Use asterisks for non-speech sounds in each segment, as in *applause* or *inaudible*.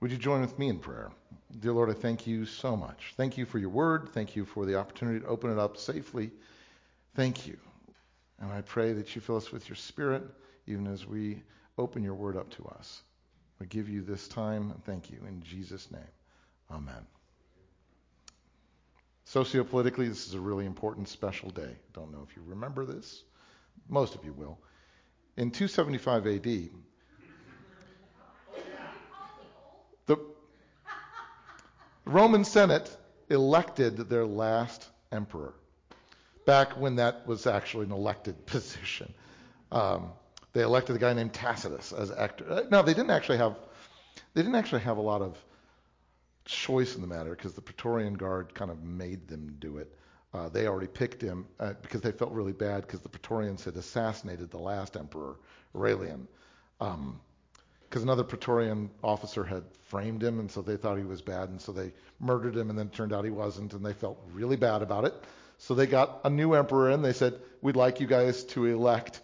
Would you join with me in prayer? Dear Lord, I thank you so much. Thank you for your word. Thank you for the opportunity to open it up safely. Thank you. And I pray that you fill us with your spirit even as we open your word up to us. We give you this time and thank you in Jesus' name. Amen. Sociopolitically, this is a really important special day. Don't know if you remember this. Most of you will. In 275 AD, the Roman Senate elected their last emperor. Back when that was actually an elected *laughs* position, um, they elected a guy named Tacitus as actor. Uh, no, they didn't actually have they didn't actually have a lot of choice in the matter because the Praetorian Guard kind of made them do it. Uh, they already picked him uh, because they felt really bad because the Praetorians had assassinated the last emperor, Aurelian. Um, because another Praetorian officer had framed him, and so they thought he was bad, and so they murdered him, and then it turned out he wasn't, and they felt really bad about it. So they got a new emperor in. They said, We'd like you guys to elect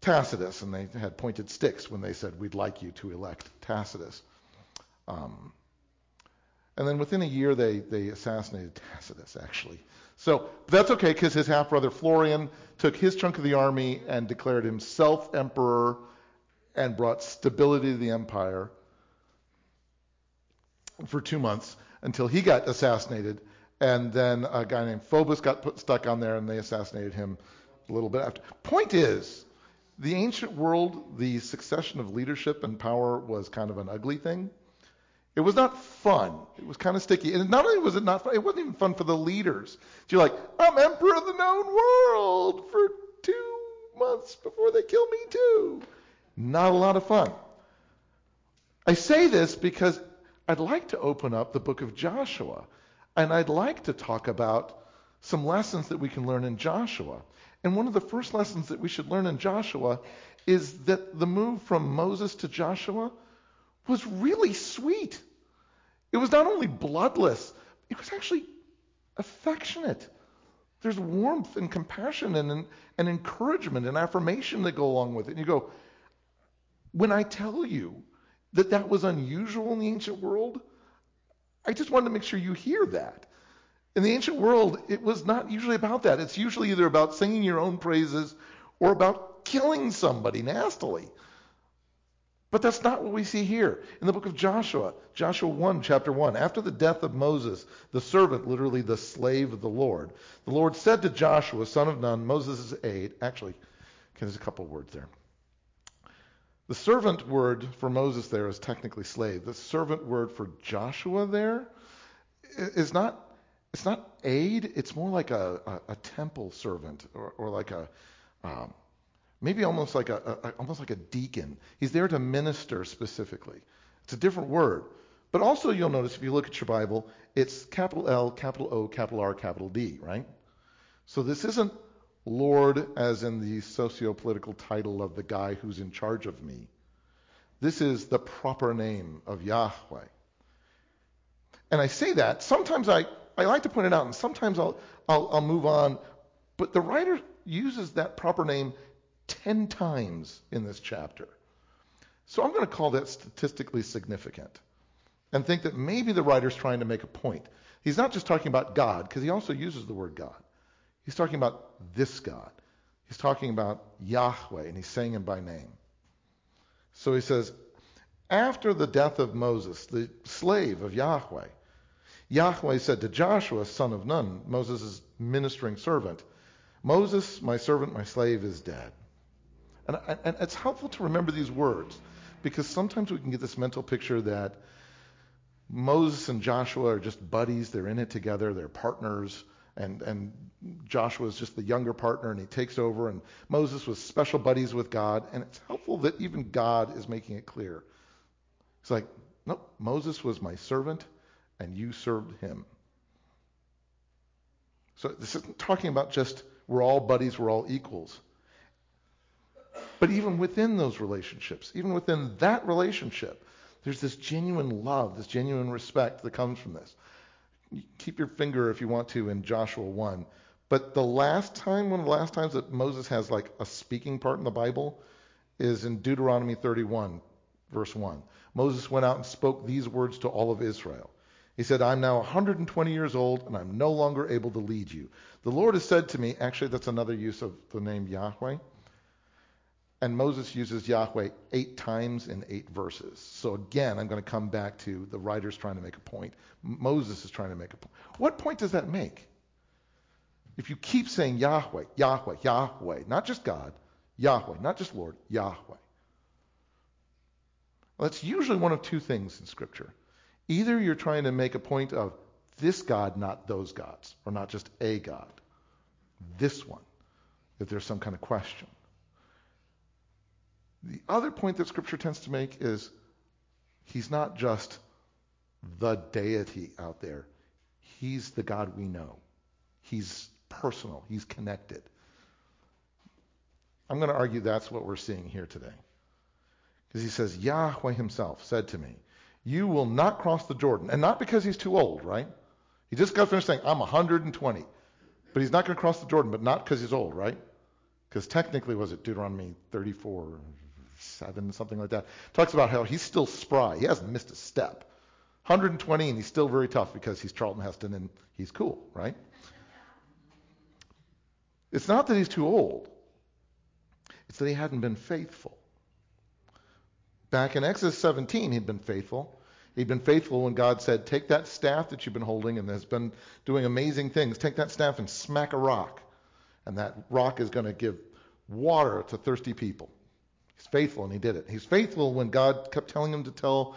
Tacitus, and they had pointed sticks when they said, We'd like you to elect Tacitus. Um, and then within a year, they, they assassinated Tacitus, actually. So that's okay, because his half brother Florian took his chunk of the army and declared himself emperor and brought stability to the empire for two months until he got assassinated. And then a guy named Probus got put, stuck on there, and they assassinated him a little bit after. Point is, the ancient world, the succession of leadership and power was kind of an ugly thing. It was not fun. It was kind of sticky. And not only was it not fun, it wasn't even fun for the leaders. You're like, I'm emperor of the known world for two months before they kill me too. Not a lot of fun. I say this because I'd like to open up the book of Joshua, and I'd like to talk about some lessons that we can learn in Joshua. And one of the first lessons that we should learn in Joshua is that the move from Moses to Joshua was really sweet. It was not only bloodless, it was actually affectionate. There's warmth and compassion and, and encouragement and affirmation that go along with it. And you go, when I tell you that that was unusual in the ancient world, I just wanted to make sure you hear that. In the ancient world, it was not usually about that. It's usually either about singing your own praises or about killing somebody nastily. But that's not what we see here. In the book of Joshua, Joshua 1, chapter 1, after the death of Moses, the servant, literally the slave of the Lord, the Lord said to Joshua, son of Nun, Moses' aide, actually, there's a couple words there. The servant word for Moses there is technically slave. The servant word for Joshua there is not it's not aid. It's more like a, a, a temple servant or, or like a um, maybe almost like a, a almost like a deacon. He's there to minister specifically. It's a different word. But also you'll notice if you look at your Bible, it's capital L, capital O, capital R, capital D, right? So this isn't Lord as in the socio-political title of the guy who's in charge of me. This is the proper name of Yahweh. And I say that, sometimes I, I like to point it out, and sometimes I'll, I'll, I'll move on, but the writer uses that proper name 10 times in this chapter. So I'm going to call that statistically significant and think that maybe the writer's trying to make a point. He's not just talking about God, because he also uses the word God. He's talking about this God. He's talking about Yahweh, and he's saying him by name. So he says, after the death of Moses, the slave of Yahweh, Yahweh said to Joshua, son of Nun, Moses' ministering servant, Moses, my servant, my slave, is dead. And, and it's helpful to remember these words because sometimes we can get this mental picture that Moses and Joshua are just buddies. They're in it together. They're partners. And, and Joshua is just the younger partner and he takes over. And Moses was special buddies with God. And it's helpful that even God is making it clear. It's like, nope, Moses was my servant and you served him. So this isn't talking about just we're all buddies, we're all equals. But even within those relationships, even within that relationship, there's this genuine love, this genuine respect that comes from this. Keep your finger, if you want to, in Joshua 1. But the last time, one of the last times that Moses has like a speaking part in the Bible is in Deuteronomy 31, Verse 1. Moses went out and spoke these words to all of Israel. He said, I'm now 120 years old and I'm no longer able to lead you. The Lord has said to me, actually, that's another use of the name Yahweh. And Moses uses Yahweh eight times in eight verses. So again, I'm going to come back to the writer's trying to make a point. Moses is trying to make a point. What point does that make? If you keep saying Yahweh, Yahweh, Yahweh, not just God, Yahweh, not just Lord, Yahweh. Well, that's usually one of two things in Scripture. Either you're trying to make a point of this God, not those gods, or not just a God, this one, if there's some kind of question. The other point that Scripture tends to make is he's not just the deity out there, he's the God we know. He's personal, he's connected. I'm going to argue that's what we're seeing here today. Because he says, Yahweh himself said to me, You will not cross the Jordan. And not because he's too old, right? He just got finished saying, I'm 120. But he's not going to cross the Jordan, but not because he's old, right? Because technically, was it Deuteronomy 34, 7, something like that? Talks about how he's still spry. He hasn't missed a step. 120, and he's still very tough because he's Charlton Heston and he's cool, right? It's not that he's too old. It's that he hadn't been faithful. Back in Exodus 17, he'd been faithful. He'd been faithful when God said, Take that staff that you've been holding and has been doing amazing things, take that staff and smack a rock. And that rock is going to give water to thirsty people. He's faithful, and he did it. He's faithful when God kept telling him to tell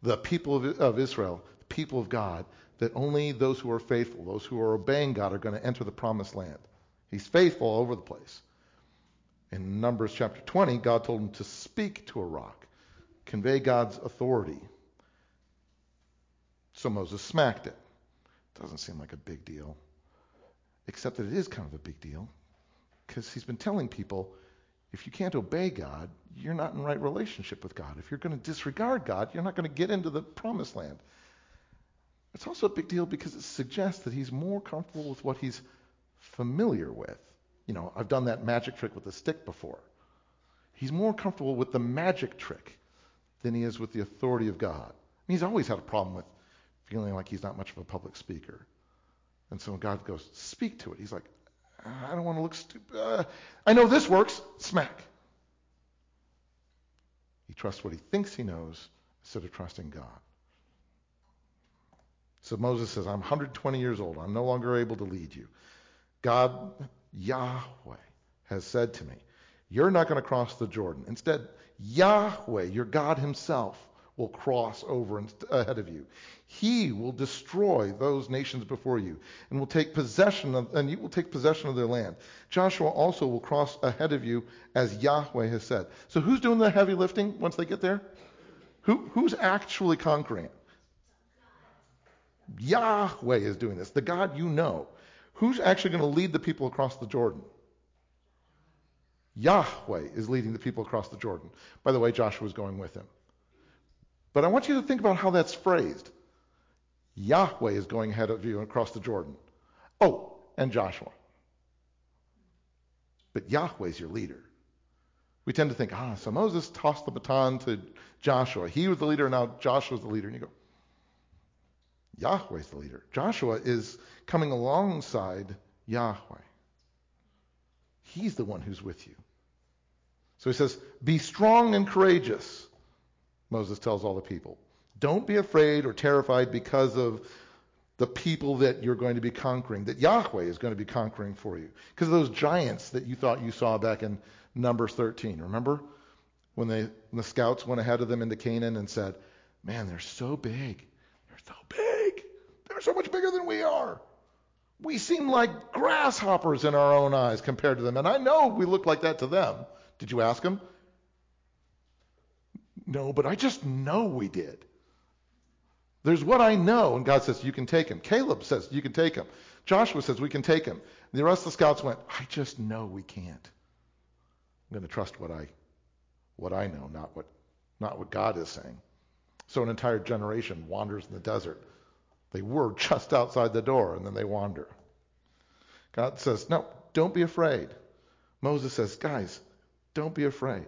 the people of, Israel, the people of God, that only those who are faithful, those who are obeying God, are going to enter the promised land. He's faithful all over the place. In Numbers chapter 20, God told him to speak to a rock, convey God's authority. So Moses smacked it. Doesn't seem like a big deal, except that it is kind of a big deal because he's been telling people if you can't obey God, you're not in right relationship with God. If you're going to disregard God, you're not going to get into the promised land. It's also a big deal because it suggests that he's more comfortable with what he's familiar with. You know, I've done that magic trick with a stick before. He's more comfortable with the magic trick than he is with the authority of God. I mean, he's always had a problem with feeling like he's not much of a public speaker. And so when God goes, speak to it, he's like, I don't want to look stupid. Uh, I know this works. Smack. He trusts what he thinks he knows instead of trusting God. So Moses says, I'm 120 years old. I'm no longer able to lead you. God, Yahweh, has said to me, You're not going to cross the Jordan. Instead, Yahweh, your God Himself, will cross over ahead of you. He will destroy those nations before you and will take possession of, and you will take possession of their land. Joshua also will cross ahead of you as Yahweh has said. So who's doing the heavy lifting once they get there? Who, who's actually conquering? Yahweh is doing this, the God you know. Who's actually going to lead the people across the Jordan? Yahweh is leading the people across the Jordan. By the way, Joshua is going with him. But I want you to think about how that's phrased. Yahweh is going ahead of you across the Jordan. Oh, and Joshua. But Yahweh is your leader. We tend to think, ah, so Moses tossed the baton to Joshua. He was the leader, now Joshua's the leader. And you go, Yahweh's the leader. Joshua is coming alongside Yahweh. He's the one who's with you. So he says, Be strong and courageous, Moses tells all the people. Don't be afraid or terrified because of the people that you're going to be conquering, that Yahweh is going to be conquering for you. Because of those giants that you thought you saw back in Numbers 13. Remember? When, they, when the scouts went ahead of them into Canaan and said, Man, they're so big. They're so big. They're so much bigger than we are. We seem like grasshoppers in our own eyes compared to them. And I know we look like that to them. Did you ask them? No, but I just know we did. There's what I know, and God says, You can take him. Caleb says, You can take him. Joshua says, We can take him. And the rest of the scouts went, I just know we can't. I'm going to trust what I, what I know, not what, not what God is saying. So an entire generation wanders in the desert. They were just outside the door, and then they wander. God says, No, don't be afraid. Moses says, Guys, don't be afraid.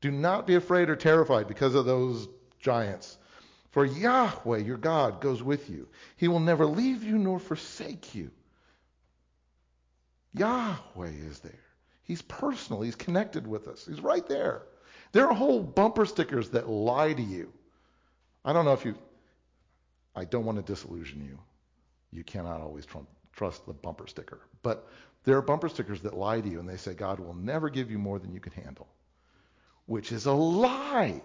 Do not be afraid or terrified because of those giants. For Yahweh, your God, goes with you. He will never leave you nor forsake you. Yahweh is there. He's personal. He's connected with us. He's right there. There are whole bumper stickers that lie to you. I don't know if you, I don't want to disillusion you. You cannot always tr- trust the bumper sticker. But there are bumper stickers that lie to you and they say, God will never give you more than you can handle, which is a lie.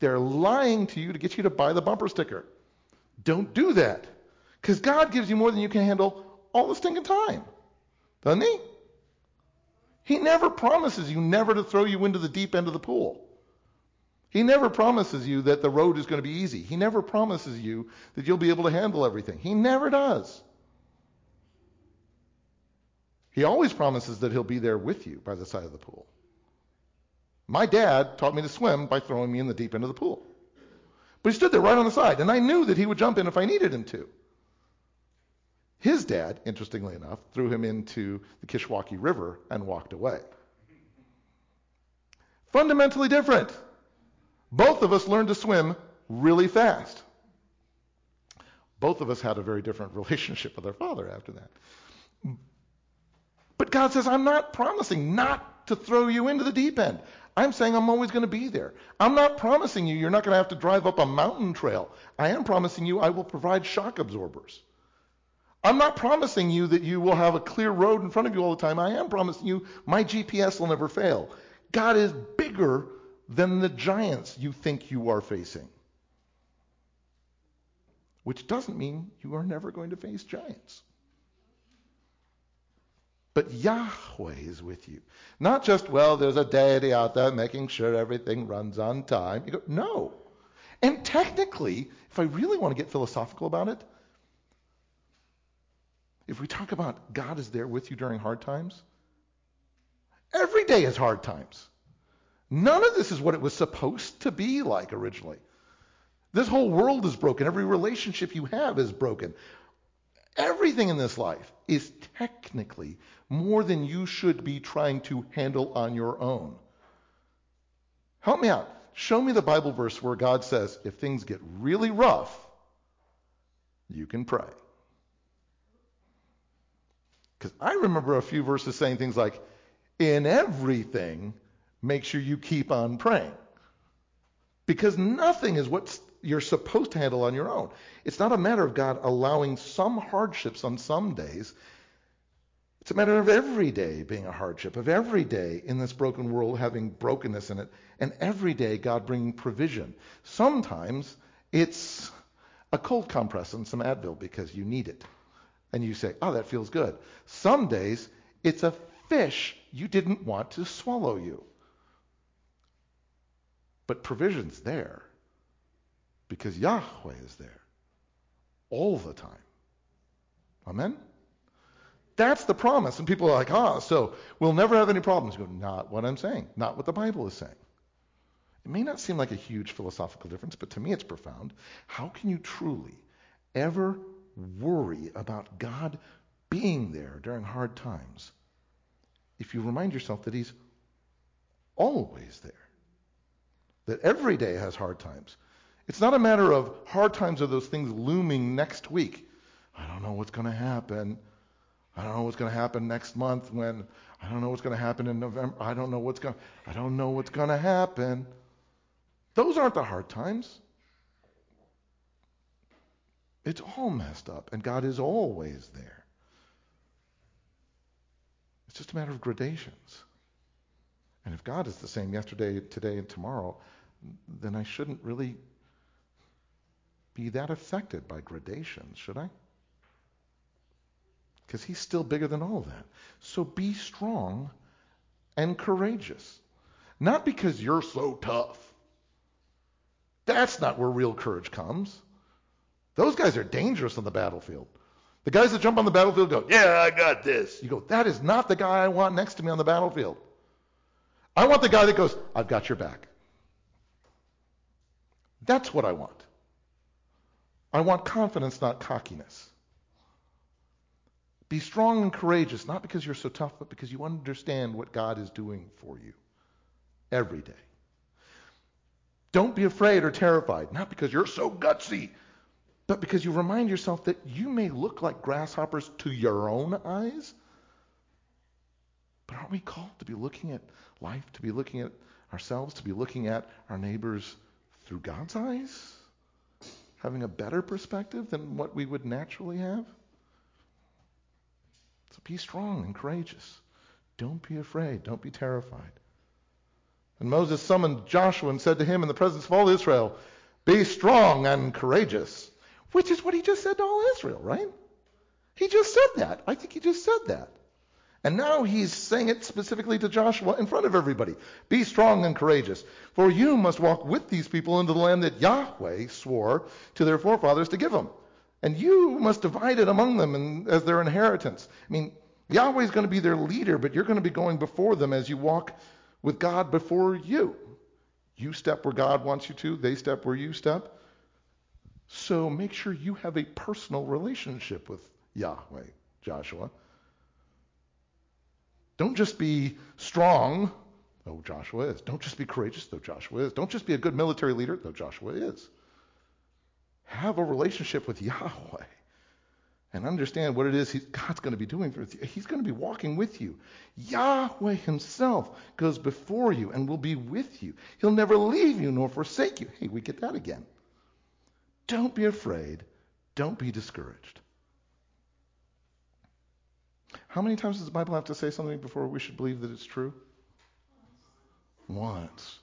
They're lying to you to get you to buy the bumper sticker. Don't do that. Because God gives you more than you can handle all the stinking time. Doesn't he? He never promises you never to throw you into the deep end of the pool. He never promises you that the road is going to be easy. He never promises you that you'll be able to handle everything. He never does. He always promises that he'll be there with you by the side of the pool. My dad taught me to swim by throwing me in the deep end of the pool. But he stood there right on the side, and I knew that he would jump in if I needed him to. His dad, interestingly enough, threw him into the Kishwaukee River and walked away. Fundamentally different. Both of us learned to swim really fast. Both of us had a very different *laughs* relationship with our father after that. But God says, I'm not promising not to throw you into the deep end. I'm saying I'm always going to be there. I'm not promising you you're not going to have to drive up a mountain trail. I am promising you I will provide shock absorbers. I'm not promising you that you will have a clear road in front of you all the time. I am promising you my GPS will never fail. God is bigger than the giants you think you are facing. Which doesn't mean you are never going to face giants. But Yahweh is with you. Not just, well, there's a deity out there making sure everything runs on time. You go, no. And technically, if I really want to get philosophical about it, if we talk about God is there with you during hard times, every day is hard times. None of this is what it was supposed to be like originally. This whole world is broken. Every relationship you have is broken. Everything in this life is technically more than you should be trying to handle on your own. Help me out. Show me the Bible verse where God says, if things get really rough, you can pray. Because I remember a few verses saying things like, in everything, make sure you keep on praying. Because nothing is what you're supposed to handle on your own. It's not a matter of God allowing some hardships on some days. It's a matter of every day being a hardship, of every day in this broken world having brokenness in it, and every day God bringing provision. Sometimes it's a cold compress and some Advil because you need it and you say, oh, that feels good. Some days it's a fish you didn't want to swallow you. But provision's there because Yahweh is there all the time. Amen? That's the promise. And people are like, ah, so we'll never have any problems. You go, not what I'm saying, not what the Bible is saying. It may not seem like a huge philosophical difference, but to me it's profound. How can you truly ever worry about God being there during hard times if you remind yourself that He's always there. That every day has hard times. It's not a matter of hard times or those things looming next week. I don't know what's going to happen. I don't know what's going to happen next month when I don't know what's going to happen in November. I don't know what's going I don't know what's going to happen. Those aren't the hard times. It's all messed up, and God is always there. It's just a matter of gradations. And if God is the same yesterday, today, and tomorrow, then I shouldn't really be that affected by gradations, should I? Because He's still bigger than all of that. So be strong and courageous. Not because you're so tough. That's not where real courage comes. Those guys are dangerous on the battlefield. The guys that jump on the battlefield go, Yeah, I got this. You go, That is not the guy I want next to me on the battlefield. I want the guy that goes, I've got your back. That's what I want. I want confidence, not cockiness. Be strong and courageous, not because you're so tough, but because you understand what God is doing for you every day. Don't be afraid or terrified, not because you're so gutsy, but because you remind yourself that you may look like grasshoppers to your own eyes. But aren't we called to be looking at life, to be looking at ourselves, to be looking at our neighbors through God's eyes? Having a better perspective than what we would naturally have? So be strong and courageous. Don't be afraid. Don't be terrified. And Moses summoned Joshua and said to him in the presence of all Israel, Be strong and courageous. Which is what he just said to all Israel, right? He just said that. I think he just said that. And now he's saying it specifically to Joshua in front of everybody. Be strong and courageous, for you must walk with these people into the land that Yahweh swore to their forefathers to give them. And you must divide it among them as their inheritance. I mean, Yahweh's going to be their leader, but you're going to be going before them as you walk with God before you. You step where God wants you to, they step where you step. So make sure you have a personal relationship with Yahweh, Joshua. Don't just be strong, though Joshua is. Don't just be courageous, though Joshua is. Don't just be a good military leader, though Joshua is. Have a relationship with Yahweh and understand what it is God's going to be doing for you. He's going to be walking with you. Yahweh Himself goes before you and will be with you. He'll never leave you nor forsake you. Hey, we get that again. Don't be afraid. Don't be discouraged. How many times does the Bible have to say something before we should believe that it's true? Once.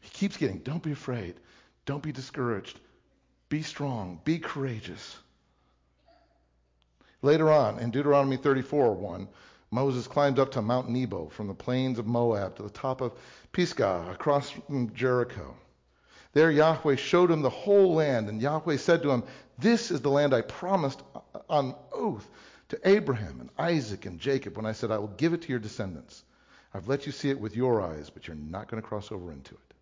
He keeps getting, don't be afraid. Don't be discouraged. Be strong. Be courageous. Later on, in Deuteronomy 34 1, Moses climbed up to Mount Nebo from the plains of Moab to the top of Pisgah across from Jericho. There Yahweh showed him the whole land, and Yahweh said to him, This is the land I promised on oath to Abraham and Isaac and Jacob when I said, I will give it to your descendants. I've let you see it with your eyes, but you're not going to cross over into it.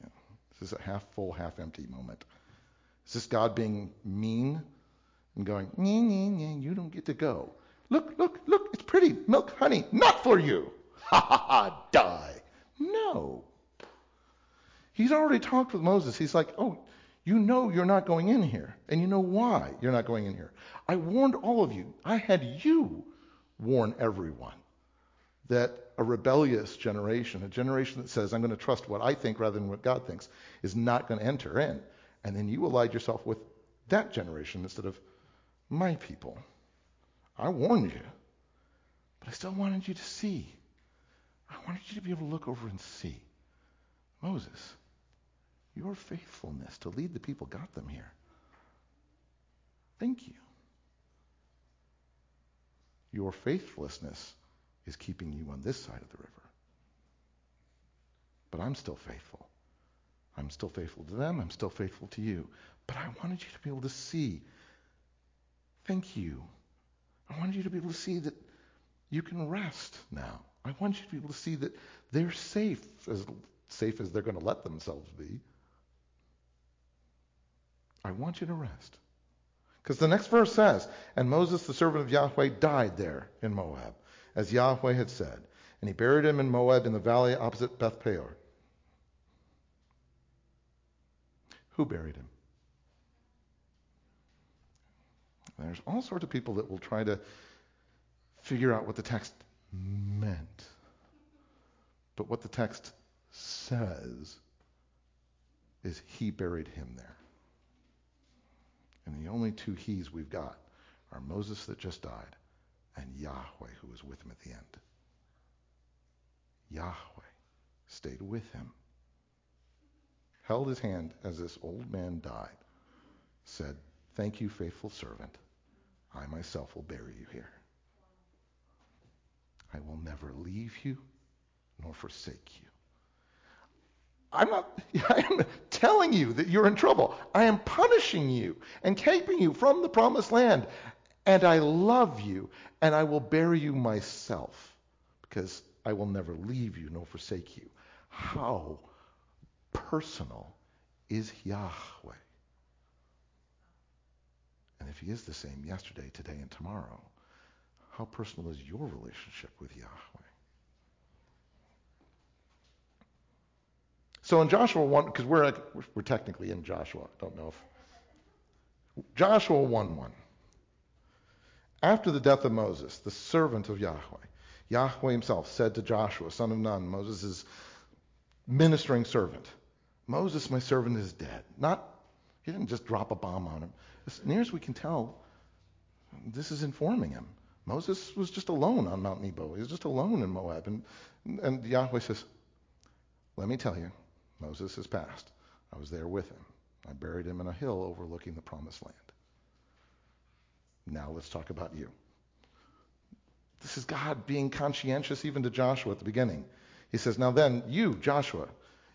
Yeah. This is a half full, half empty moment. Is this God being mean and going, you don't get to go? Look, look, look, it's pretty. Milk, honey, not for you. Ha ha ha, die. No. He's already talked with Moses. He's like, oh, you know you're not going in here, and you know why you're not going in here. I warned all of you. I had you warn everyone that a rebellious generation, a generation that says, I'm going to trust what I think rather than what God thinks, is not going to enter in. And then you allied yourself with that generation instead of my people. I warned you, but I still wanted you to see. I wanted you to be able to look over and see. Moses, your faithfulness to lead the people got them here. Thank you. Your faithlessness is keeping you on this side of the river. But I'm still faithful. I'm still faithful to them. I'm still faithful to you. But I wanted you to be able to see. Thank you. I wanted you to be able to see that you can rest now. I want you to be able to see that they're safe, as safe as they're going to let themselves be. I want you to rest. Because the next verse says, And Moses, the servant of Yahweh, died there in Moab, as Yahweh had said. And he buried him in Moab in the valley opposite Beth Peor. Who buried him? There's all sorts of people that will try to figure out what the text meant. But what the text says is he buried him there. The only two he's we've got are Moses that just died and Yahweh who was with him at the end. Yahweh stayed with him, held his hand as this old man died, said, Thank you, faithful servant. I myself will bury you here. I will never leave you nor forsake you. I'm not, *laughs* I am telling you that you're in trouble. I am punishing you and keeping you from the promised land. And I love you, and I will bury you myself because I will never leave you nor forsake you. How personal is Yahweh? And if He is the same yesterday, today, and tomorrow, how personal is your relationship with Yahweh? So in Joshua 1, because we're, we're technically in Joshua, I don't know if. Joshua 1 1. After the death of Moses, the servant of Yahweh, Yahweh himself said to Joshua, son of Nun, Moses' ministering servant, Moses, my servant, is dead. Not, he didn't just drop a bomb on him. As near as we can tell, this is informing him. Moses was just alone on Mount Nebo. He was just alone in Moab. And, and Yahweh says, Let me tell you, Moses has passed. I was there with him. I buried him in a hill overlooking the promised land. Now let's talk about you. This is God being conscientious even to Joshua at the beginning. He says, Now then, you, Joshua,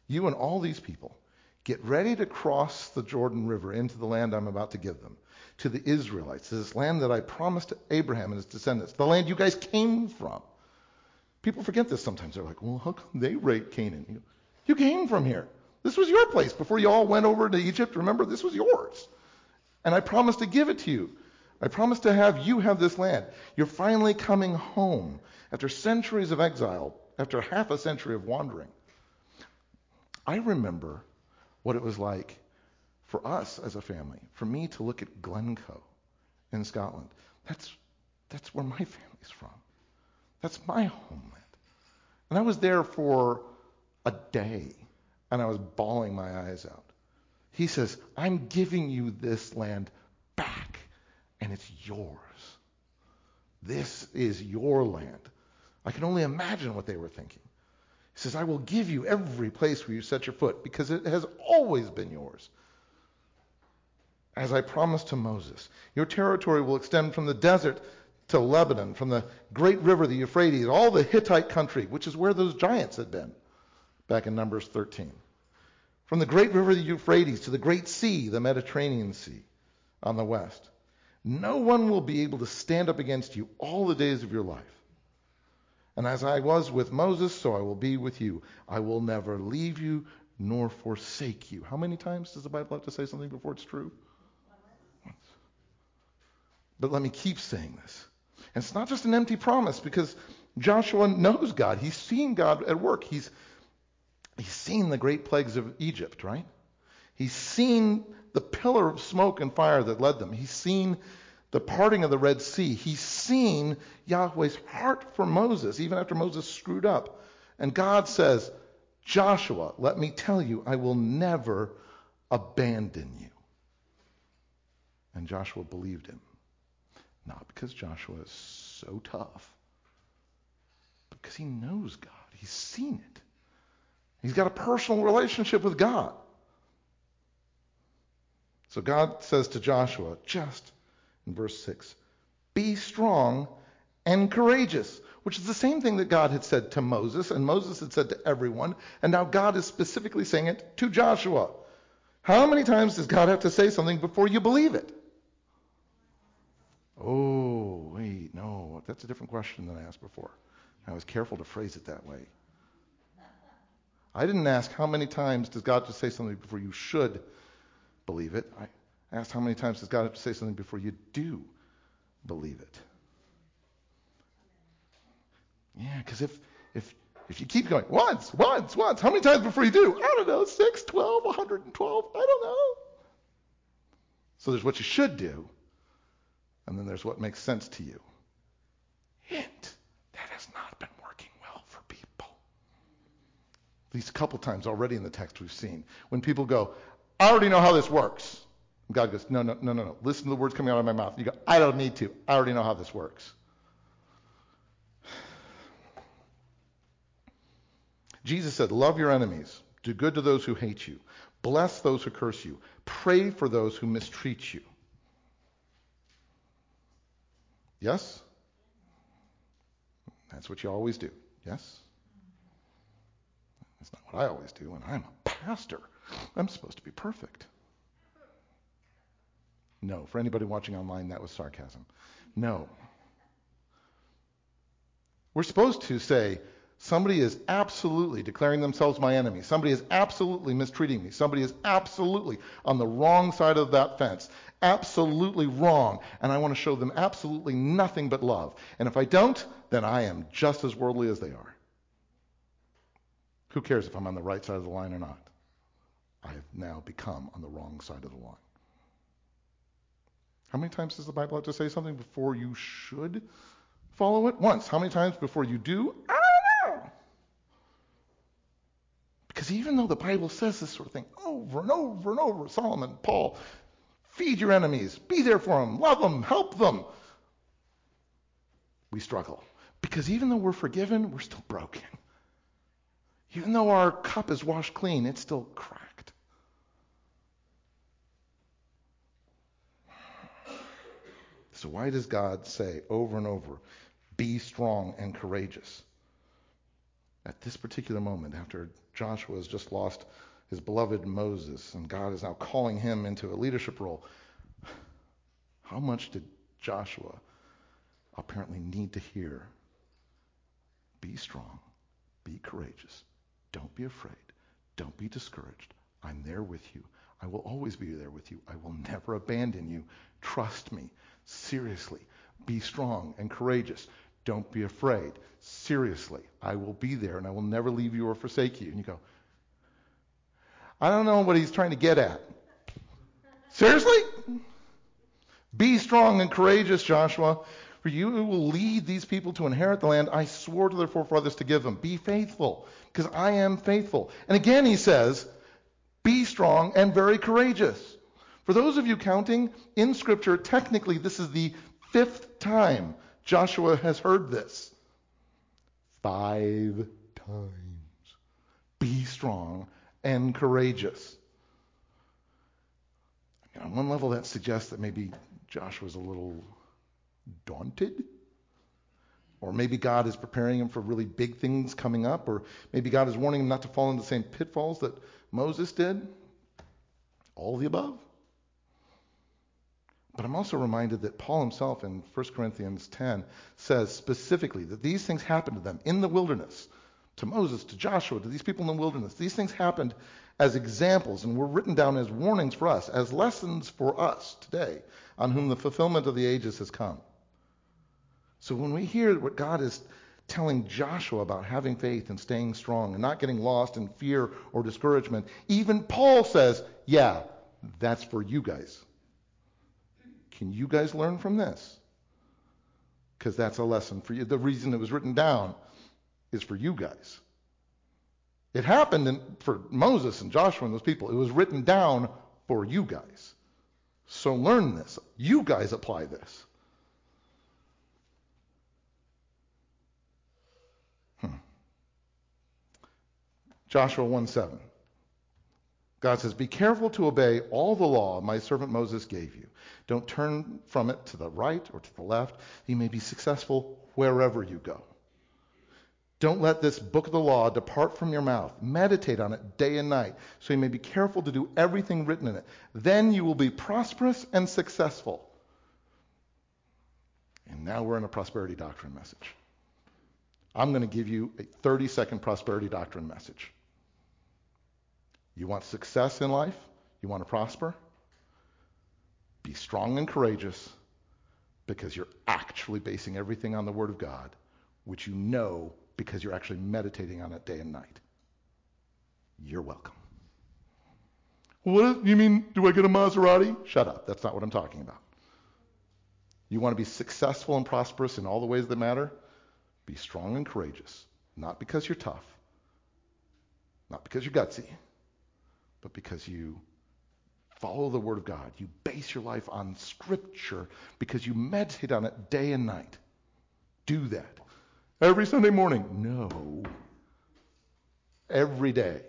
you and all these people, get ready to cross the Jordan River into the land I'm about to give them, to the Israelites, to this land that I promised to Abraham and his descendants, the land you guys came from. People forget this sometimes. They're like, Well, how come they raped Canaan? You came from here. This was your place before you all went over to Egypt. Remember, this was yours. And I promised to give it to you. I promise to have you have this land. You're finally coming home after centuries of exile, after half a century of wandering. I remember what it was like for us as a family, for me to look at Glencoe in Scotland. That's, that's where my family's from. That's my homeland. And I was there for a day, and I was bawling my eyes out. He says, I'm giving you this land back and it's yours. This is your land. I can only imagine what they were thinking. He says, I will give you every place where you set your foot because it has always been yours. As I promised to Moses, your territory will extend from the desert to Lebanon, from the great river, the Euphrates, all the Hittite country, which is where those giants had been back in Numbers 13. From the great river, the Euphrates, to the great sea, the Mediterranean Sea on the west. No one will be able to stand up against you all the days of your life. And as I was with Moses, so I will be with you. I will never leave you nor forsake you. How many times does the Bible have to say something before it's true? Once. But let me keep saying this. And it's not just an empty promise because Joshua knows God. He's seen God at work. He's, he's seen the great plagues of Egypt, right? He's seen the pillar of smoke and fire that led them. He's seen the parting of the Red Sea. He's seen Yahweh's heart for Moses, even after Moses screwed up. And God says, Joshua, let me tell you, I will never abandon you. And Joshua believed him. Not because Joshua is so tough, because he knows God. He's seen it. He's got a personal relationship with God. So God says to Joshua, just in verse 6, be strong and courageous, which is the same thing that God had said to Moses, and Moses had said to everyone, and now God is specifically saying it to Joshua. How many times does God have to say something before you believe it? Oh, wait, no, that's a different question than I asked before. I was careful to phrase it that way. I didn't ask how many times does God just say something before you should believe it. I asked how many times does God have to say something before you do believe it? Yeah, because if, if, if you keep going, once, once, once, how many times before you do? I don't know, 6, 12, 112, I don't know. So there's what you should do, and then there's what makes sense to you. Hint, that has not been working well for people. At least a couple times already in the text we've seen. When people go, I already know how this works. And God goes, no, no, no, no, no. Listen to the words coming out of my mouth. You go, I don't need to. I already know how this works. Jesus said, Love your enemies. Do good to those who hate you. Bless those who curse you. Pray for those who mistreat you. Yes? That's what you always do. Yes? That's not what I always do, and I'm a pastor. I'm supposed to be perfect. No, for anybody watching online, that was sarcasm. No. We're supposed to say, somebody is absolutely declaring themselves my enemy. Somebody is absolutely mistreating me. Somebody is absolutely on the wrong side of that fence. Absolutely wrong. And I want to show them absolutely nothing but love. And if I don't, then I am just as worldly as they are. Who cares if I'm on the right side of the line or not? I have now become on the wrong side of the line. How many times does the Bible have to say something before you should follow it? Once. How many times before you do? I don't know. Because even though the Bible says this sort of thing over and over and over, Solomon, Paul, feed your enemies, be there for them, love them, help them, we struggle. Because even though we're forgiven, we're still broken. Even though our cup is washed clean, it's still cracked. So, why does God say over and over, be strong and courageous? At this particular moment, after Joshua has just lost his beloved Moses and God is now calling him into a leadership role, how much did Joshua apparently need to hear? Be strong, be courageous, don't be afraid, don't be discouraged. I'm there with you. I will always be there with you. I will never abandon you. Trust me. Seriously. Be strong and courageous. Don't be afraid. Seriously. I will be there and I will never leave you or forsake you. And you go, I don't know what he's trying to get at. Seriously? Be strong and courageous, Joshua, for you will lead these people to inherit the land I swore to their forefathers to give them. Be faithful, because I am faithful. And again, he says, be strong and very courageous. For those of you counting, in Scripture, technically this is the fifth time Joshua has heard this. Five times. Be strong and courageous. I mean, on one level, that suggests that maybe Joshua's a little daunted. Or maybe God is preparing him for really big things coming up. Or maybe God is warning him not to fall into the same pitfalls that Moses did? All the above? But I'm also reminded that Paul himself in 1 Corinthians 10 says specifically that these things happened to them in the wilderness, to Moses, to Joshua, to these people in the wilderness. These things happened as examples and were written down as warnings for us, as lessons for us today, on whom the fulfillment of the ages has come. So when we hear what God is telling Joshua about having faith and staying strong and not getting lost in fear or discouragement. Even Paul says, yeah, that's for you guys. Can you guys learn from this? Because that's a lesson for you. The reason it was written down is for you guys. It happened in, for Moses and Joshua and those people. It was written down for you guys. So learn this. You guys apply this. Joshua 1 7. God says, Be careful to obey all the law my servant Moses gave you. Don't turn from it to the right or to the left. You may be successful wherever you go. Don't let this book of the law depart from your mouth. Meditate on it day and night, so you may be careful to do everything written in it. Then you will be prosperous and successful. And now we're in a prosperity doctrine message. I'm going to give you a 30 second prosperity doctrine message. You want success in life? You want to prosper? Be strong and courageous because you're actually basing everything on the Word of God, which you know because you're actually meditating on it day and night. You're welcome. What you mean? Do I get a Maserati? Shut up. That's not what I'm talking about. You want to be successful and prosperous in all the ways that matter? Be strong and courageous. Not because you're tough, not because you're gutsy, but because you follow the Word of God. You base your life on Scripture because you meditate on it day and night. Do that. Every Sunday morning? No. Every day.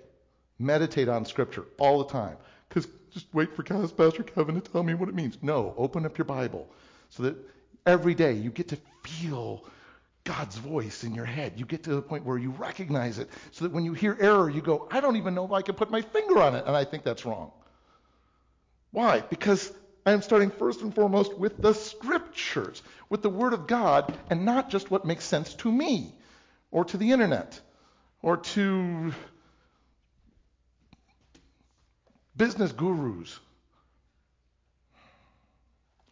Meditate on Scripture all the time. Because just wait for Pastor Kevin to tell me what it means. No. Open up your Bible so that every day you get to feel God's voice in your head. You get to the point where you recognize it so that when you hear error, you go, I don't even know if I can put my finger on it. And I think that's wrong. Why? Because I am starting first and foremost with the scriptures, with the Word of God, and not just what makes sense to me or to the internet or to business gurus.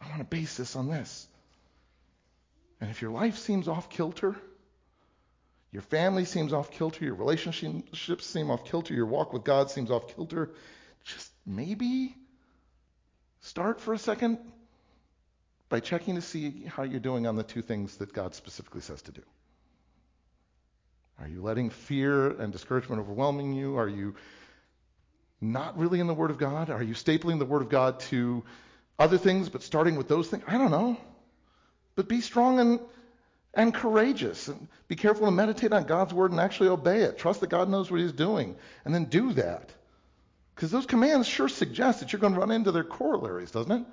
I want to base this on this. And if your life seems off kilter, Your family seems off kilter, your relationships seem off kilter, your walk with God seems off kilter. Just maybe start for a second by checking to see how you're doing on the two things that God specifically says to do. Are you letting fear and discouragement overwhelming you? Are you not really in the Word of God? Are you stapling the Word of God to other things, but starting with those things? I don't know. But be strong and, and courageous. And be careful to meditate on God's Word and actually obey it. Trust that God knows what He's doing. And then do that. Because those commands sure suggest that you're going to run into their corollaries, doesn't it?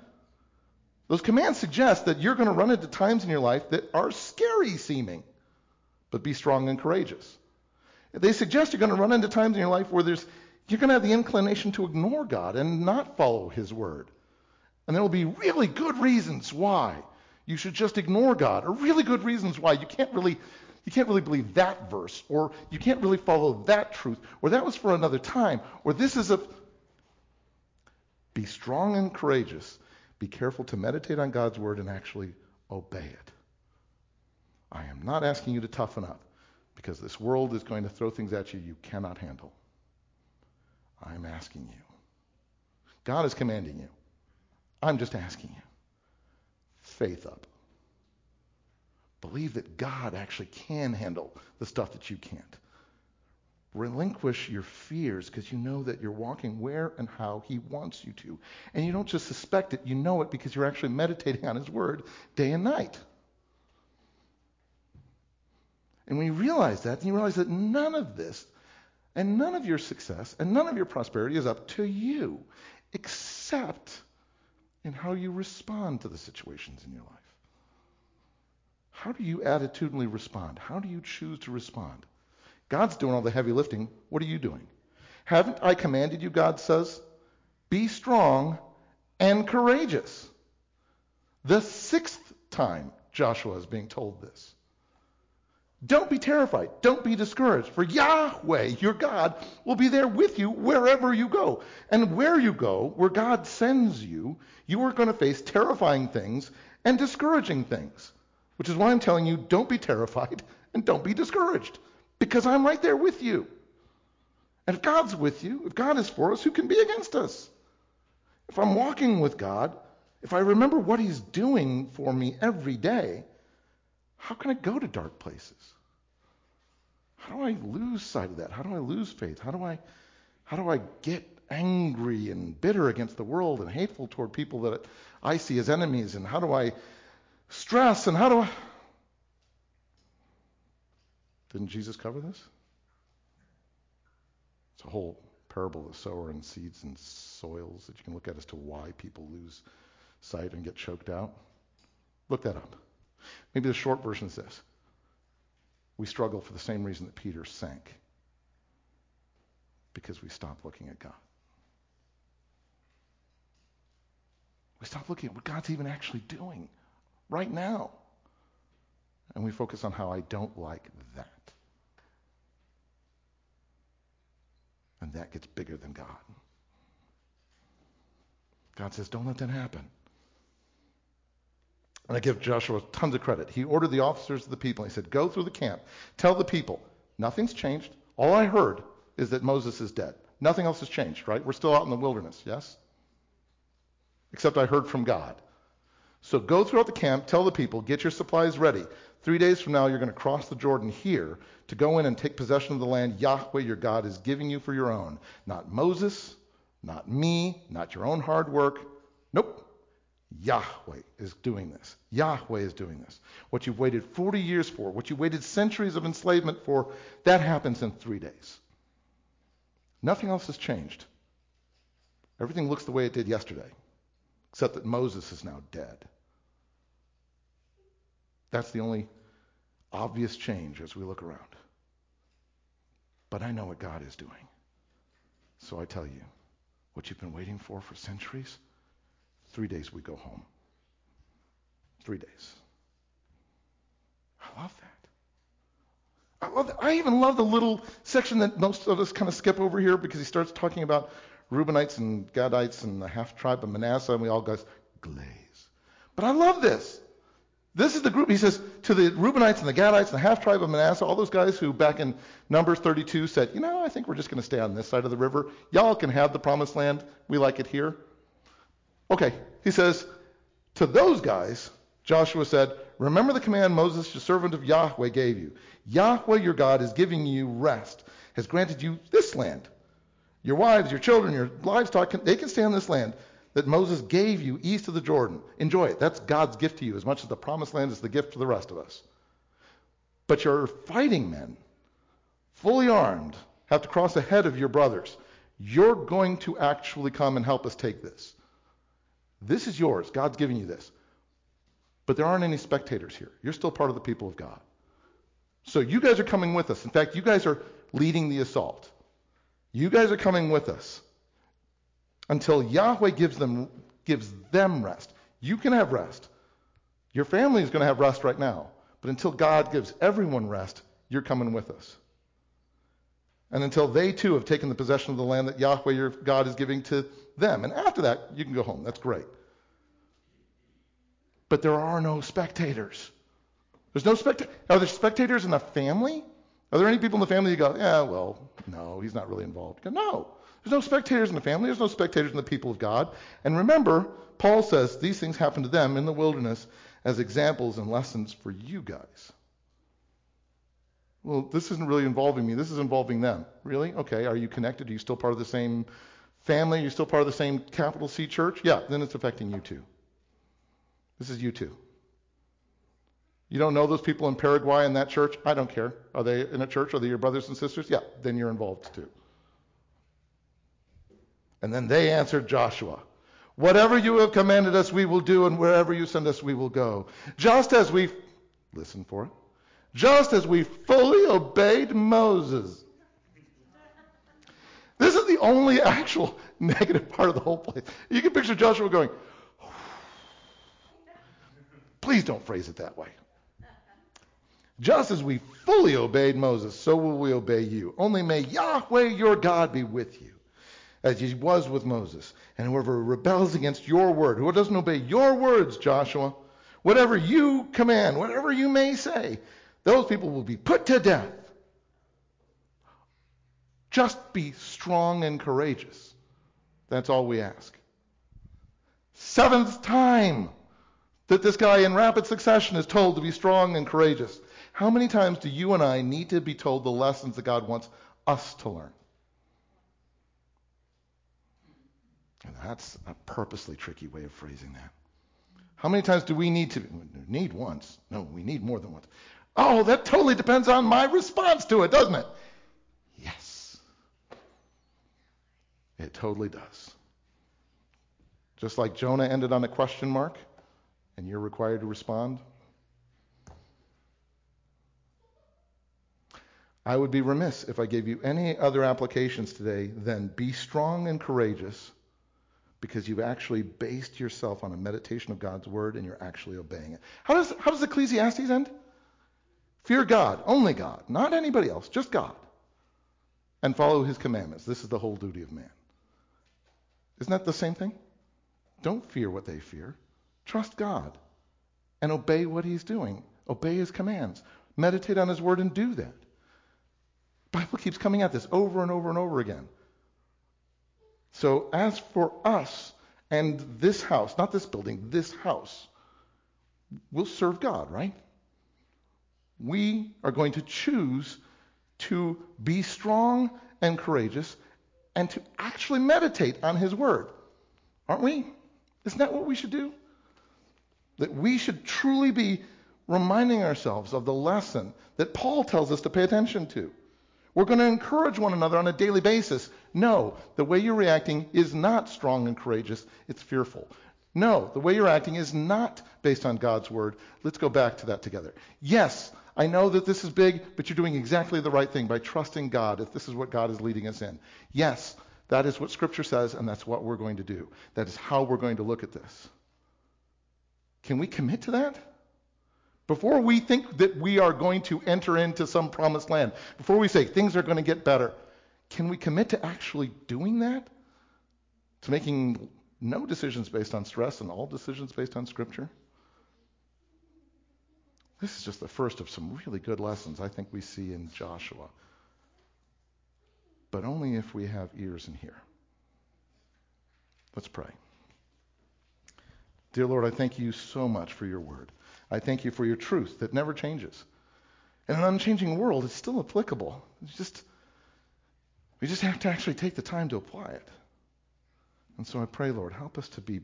Those commands suggest that you're going to run into times in your life that are scary seeming, but be strong and courageous. They suggest you're going to run into times in your life where there's you're going to have the inclination to ignore God and not follow His word. And there will be really good reasons why you should just ignore God, or really good reasons why you can't really you can't really believe that verse, or you can't really follow that truth, or that was for another time, or this is a be strong and courageous. Be careful to meditate on God's word and actually obey it. I am not asking you to toughen up because this world is going to throw things at you you cannot handle. I'm asking you. God is commanding you. I'm just asking you. Faith up. Believe that God actually can handle the stuff that you can't. Relinquish your fears because you know that you're walking where and how He wants you to. And you don't just suspect it, you know it because you're actually meditating on His Word day and night. And when you realize that, then you realize that none of this and none of your success and none of your prosperity is up to you, except in how you respond to the situations in your life. How do you attitudinally respond? How do you choose to respond? God's doing all the heavy lifting. What are you doing? Haven't I commanded you, God says? Be strong and courageous. The sixth time Joshua is being told this. Don't be terrified. Don't be discouraged. For Yahweh, your God, will be there with you wherever you go. And where you go, where God sends you, you are going to face terrifying things and discouraging things. Which is why I'm telling you don't be terrified and don't be discouraged. Because I'm right there with you. And if God's with you, if God is for us, who can be against us? If I'm walking with God, if I remember what He's doing for me every day, how can I go to dark places? How do I lose sight of that? How do I lose faith? How do I how do I get angry and bitter against the world and hateful toward people that I see as enemies? And how do I stress and how do I Didn't Jesus cover this? It's a whole parable of the sower and seeds and soils that you can look at as to why people lose sight and get choked out. Look that up. Maybe the short version is this we struggle for the same reason that Peter sank because we stop looking at God. We stop looking at what God's even actually doing right now. And we focus on how I don't like that. And that gets bigger than God. God says, don't let that happen. And I give Joshua tons of credit. He ordered the officers of the people. He said, Go through the camp. Tell the people, nothing's changed. All I heard is that Moses is dead. Nothing else has changed, right? We're still out in the wilderness, yes? Except I heard from God. So go throughout the camp, tell the people, get your supplies ready. Three days from now, you're going to cross the Jordan here to go in and take possession of the land Yahweh your God is giving you for your own. Not Moses, not me, not your own hard work. Nope. Yahweh is doing this. Yahweh is doing this. What you've waited 40 years for, what you waited centuries of enslavement for, that happens in three days. Nothing else has changed. Everything looks the way it did yesterday, except that Moses is now dead. That's the only obvious change as we look around. But I know what God is doing. So I tell you, what you've been waiting for for centuries, Three days we go home. Three days. I love that. I love that. I even love the little section that most of us kind of skip over here because he starts talking about Reubenites and Gadites and the half tribe of Manasseh, and we all go glaze. But I love this. This is the group, he says, to the Reubenites and the Gadites and the half tribe of Manasseh, all those guys who back in Numbers 32 said, you know, I think we're just going to stay on this side of the river. Y'all can have the promised land. We like it here. Okay, he says, to those guys, Joshua said, Remember the command Moses, the servant of Yahweh, gave you. Yahweh your God is giving you rest, has granted you this land. Your wives, your children, your livestock, they can stay on this land that Moses gave you east of the Jordan. Enjoy it. That's God's gift to you, as much as the promised land is the gift to the rest of us. But your fighting men, fully armed, have to cross ahead of your brothers. You're going to actually come and help us take this. This is yours. God's giving you this. But there aren't any spectators here. You're still part of the people of God. So you guys are coming with us. In fact, you guys are leading the assault. You guys are coming with us until Yahweh gives them, gives them rest. You can have rest. Your family is going to have rest right now. But until God gives everyone rest, you're coming with us. And until they too have taken the possession of the land that Yahweh your God is giving to them. And after that, you can go home. That's great. But there are no spectators. There's no spectators. Are there spectators in the family? Are there any people in the family you go, yeah, well, no, he's not really involved? Go, no. There's no spectators in the family. There's no spectators in the people of God. And remember, Paul says these things happened to them in the wilderness as examples and lessons for you guys. Well, this isn't really involving me. This is involving them. Really? Okay. Are you connected? Are you still part of the same family? Are you still part of the same capital C church? Yeah, then it's affecting you too. This is you too. You don't know those people in Paraguay in that church? I don't care. Are they in a church? Are they your brothers and sisters? Yeah, then you're involved too. And then they answered Joshua, Whatever you have commanded us, we will do, and wherever you send us, we will go. Just as we, listen for it, just as we fully obeyed Moses. This is the only actual *laughs* negative part of the whole place. You can picture Joshua going, Please don't phrase it that way. Just as we fully obeyed Moses, so will we obey you. Only may Yahweh your God be with you as he was with Moses. And whoever rebels against your word, whoever doesn't obey your words, Joshua, whatever you command, whatever you may say, those people will be put to death. Just be strong and courageous. That's all we ask. Seventh time that this guy in rapid succession is told to be strong and courageous. How many times do you and I need to be told the lessons that God wants us to learn? And that's a purposely tricky way of phrasing that. How many times do we need to need once? No, we need more than once. Oh, that totally depends on my response to it, doesn't it? Yes. It totally does. Just like Jonah ended on a question mark, and you're required to respond. I would be remiss if I gave you any other applications today than be strong and courageous because you've actually based yourself on a meditation of God's word and you're actually obeying it. How does, how does Ecclesiastes end? Fear God, only God, not anybody else, just God. And follow his commandments. This is the whole duty of man. Isn't that the same thing? Don't fear what they fear. Trust God and obey what he's doing. Obey his commands. Meditate on his word and do that. Bible keeps coming at this over and over and over again. So, as for us and this house, not this building, this house, we'll serve God, right? We are going to choose to be strong and courageous and to actually meditate on His Word. Aren't we? Isn't that what we should do? That we should truly be reminding ourselves of the lesson that Paul tells us to pay attention to. We're going to encourage one another on a daily basis. No, the way you're reacting is not strong and courageous, it's fearful. No, the way you're acting is not based on God's word. Let's go back to that together. Yes, I know that this is big, but you're doing exactly the right thing by trusting God if this is what God is leading us in. Yes, that is what Scripture says, and that's what we're going to do. That is how we're going to look at this. Can we commit to that? Before we think that we are going to enter into some promised land, before we say things are going to get better, can we commit to actually doing that? To making no decisions based on stress and all decisions based on Scripture? This is just the first of some really good lessons I think we see in Joshua. But only if we have ears and hear. Let's pray. Dear Lord, I thank you so much for your word. I thank you for your truth that never changes. In an unchanging world, it's still applicable. It's just we just have to actually take the time to apply it. And so I pray, Lord, help us to be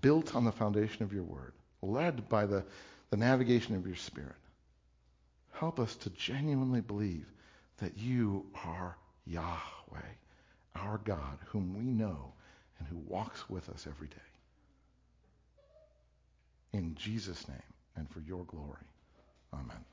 built on the foundation of your word, led by the, the navigation of your spirit. Help us to genuinely believe that you are Yahweh, our God, whom we know and who walks with us every day. In Jesus' name and for your glory. Amen.